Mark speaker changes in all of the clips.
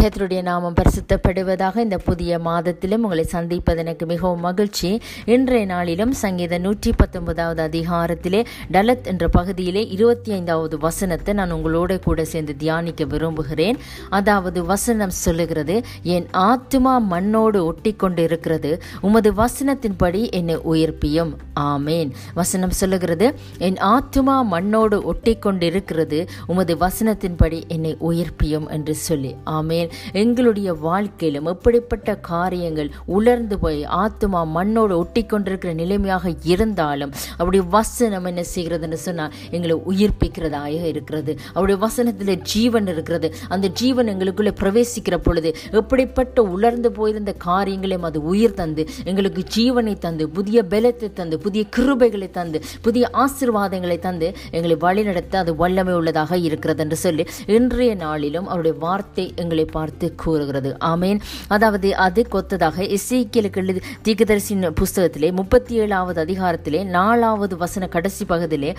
Speaker 1: கத்தருடைய நாமம் பரிசுத்தப்படுவதாக இந்த புதிய மாதத்திலும் உங்களை சந்திப்பது எனக்கு மிகவும் மகிழ்ச்சி. இன்றைய நாளிலும் சங்கீத நூற்றி பத்தொன்பதாவது அதிகாரத்திலே டலத் என்ற பகுதியிலே இருபத்தி ஐந்தாவது வசனத்தை நான் உங்களோட கூட சேர்ந்து தியானிக்க விரும்புகிறேன். அதாவது வசனம் சொல்லுகிறது என் ஆத்மா மண்ணோடு ஒட்டி கொண்டு இருக்கிறது உமது வசனத்தின்படி என்னை உயிர்ப்பியும். ஆமேன். வசனம் சொல்லுகிறது என் ஆத்மா மண்ணோடு ஒட்டி கொண்டு இருக்கிறது உமது வசனத்தின்படி என்னை உயிர்ப்பியும் என்று சொல்லி. ஆமேன். எங்களுடைய வாழ்க்கையிலும் எப்படிப்பட்ட காரியங்கள் உலர்ந்து போய் ஆத்துமா மண்ணோடு ஒட்டி கொண்டிருக்கிற நிலைமையாக இருந்தாலும் அவருடைய வசனம் என்ன செய்கிறதுன்னு சொன்னால் எங்களை உயிர்ப்பிக்கிறதாக இருக்கிறது. அவருடைய வசனத்தில் ஜீவன் இருக்கிறது. அந்த ஜீவன் எங்களுக்குள்ளே பிரவேசிக்கிற பொழுது எப்படிப்பட்ட உலர்ந்து போயிருந்த காரியங்களையும் அது உயிர் தந்து எங்களுக்கு ஜீவனை தந்து புதிய பலத்தை தந்து புதிய கிருபைகளை தந்து புதிய ஆசிர்வாதங்களை தந்து எங்களை வழிநடத்த அது வல்லமை உள்ளதாக இருக்கிறது என்று சொல்லி இன்றைய நாளிலும் அவருடைய வார்த்தை எங்களை பார்த்து கூறுகிறது. ஆமேன். அதாவது அது கொத்ததாக. எஸ்ஐக்கியலுக்கு எழுதி தீர்க்கதரிசின் புஸ்தகத்திலே முப்பத்தி ஏழாவது அதிகாரத்திலே நாலாவது வசன கடைசி பகுதியிலே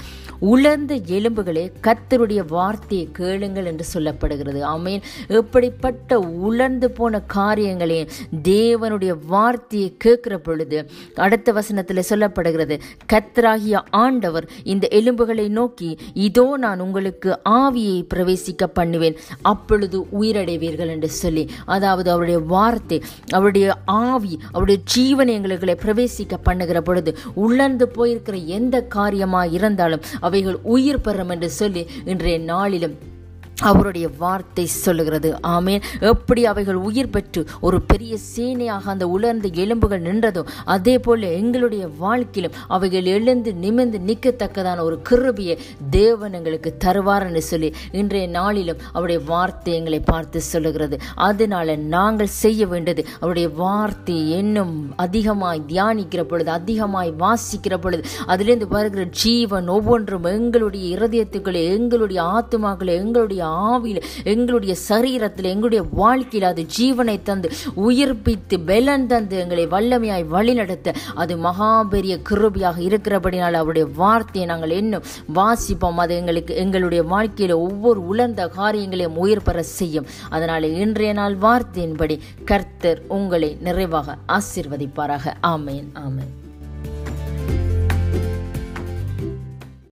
Speaker 1: உலர்ந்த எலும்புகளே கத்தருடைய வார்த்தையை கேளுங்கள் என்று சொல்லப்படுகிறது. ஆமேன். எப்படிப்பட்ட உலர்ந்து போன காரியங்களையும் தேவனுடைய வார்த்தையை கேட்கிற பொழுது அடுத்த வசனத்தில் சொல்லப்படுகிறது கத்தராகிய ஆண்டவர் இந்த எலும்புகளை நோக்கி இதோ நான் உங்களுக்கு ஆவியை பிரவேசிக்க பண்ணுவேன். அப்பொழுது உயிரடைவீர்கள் என்று சொல்லி அதாவது அவருடைய வார்த்தை அவருடைய ஆவி அவருடைய ஜீவனை எங்களுக்களை பிரவேசிக்க பண்ணுகிற பொழுது உள்ளந்து போயிருக்கிற எந்த காரியமாக இருந்தாலும் அவைகள் உயிர் பெறும் என்று சொல்லி இன்றைய நாளிலும் அவருடைய வார்த்தை சொல்லுகிறது. ஆமேன். எப்படி அவைகள் உயிர் பெற்று ஒரு பெரிய சேனையாக அந்த உலர்ந்த எலும்புகள் நின்றதோ அதே போல எங்களுடைய வாழ்க்கையிலும் அவைகள் எழுந்து நிமிர்ந்து நிற்கத்தக்கதான ஒரு கிருபியை தேவன் எங்களுக்கு தருவார் என்று சொல்லி இன்றைய நாளிலும் அவருடைய வார்த்தை எங்களை பார்த்து சொல்லுகிறது. அதனால நாங்கள் செய்ய வேண்டியது அவருடைய வார்த்தை இன்னும் அதிகமாய் தியானிக்கிற பொழுது அதிகமாய் வாசிக்கிற பொழுது அதிலிருந்து வருகிற ஜீவன் ஒவ்வொன்றும் எங்களுடைய இருதயத்துக்களை எங்களுடைய ஆத்மாக்களை எங்களுடைய ஆவியில் எங்களுடைய சரீரத்தில் எங்களுடைய வாழ்க்கையில் அது ஜீவனை தந்து உயிர்ப்பித்து பலன் தந்து எங்களை வல்லமையாய் வழிநடத்த அது மகாபெரிய கிருபியாக இருக்கிறபடினால் அவருடைய வார்த்தையை நாங்கள் இன்னும் வாசிப்போம். அது எங்களுக்கு எங்களுடைய வாழ்க்கையில் ஒவ்வொரு உலர்ந்த காரியங்களையும் உயிர் பெற செய்யும். அதனால் இன்றைய நாள் வார்த்தையின்படி கர்த்தர் உங்களை நிறைவாக ஆசிர்வதிப்பாராக. ஆமேன் ஆமேன்.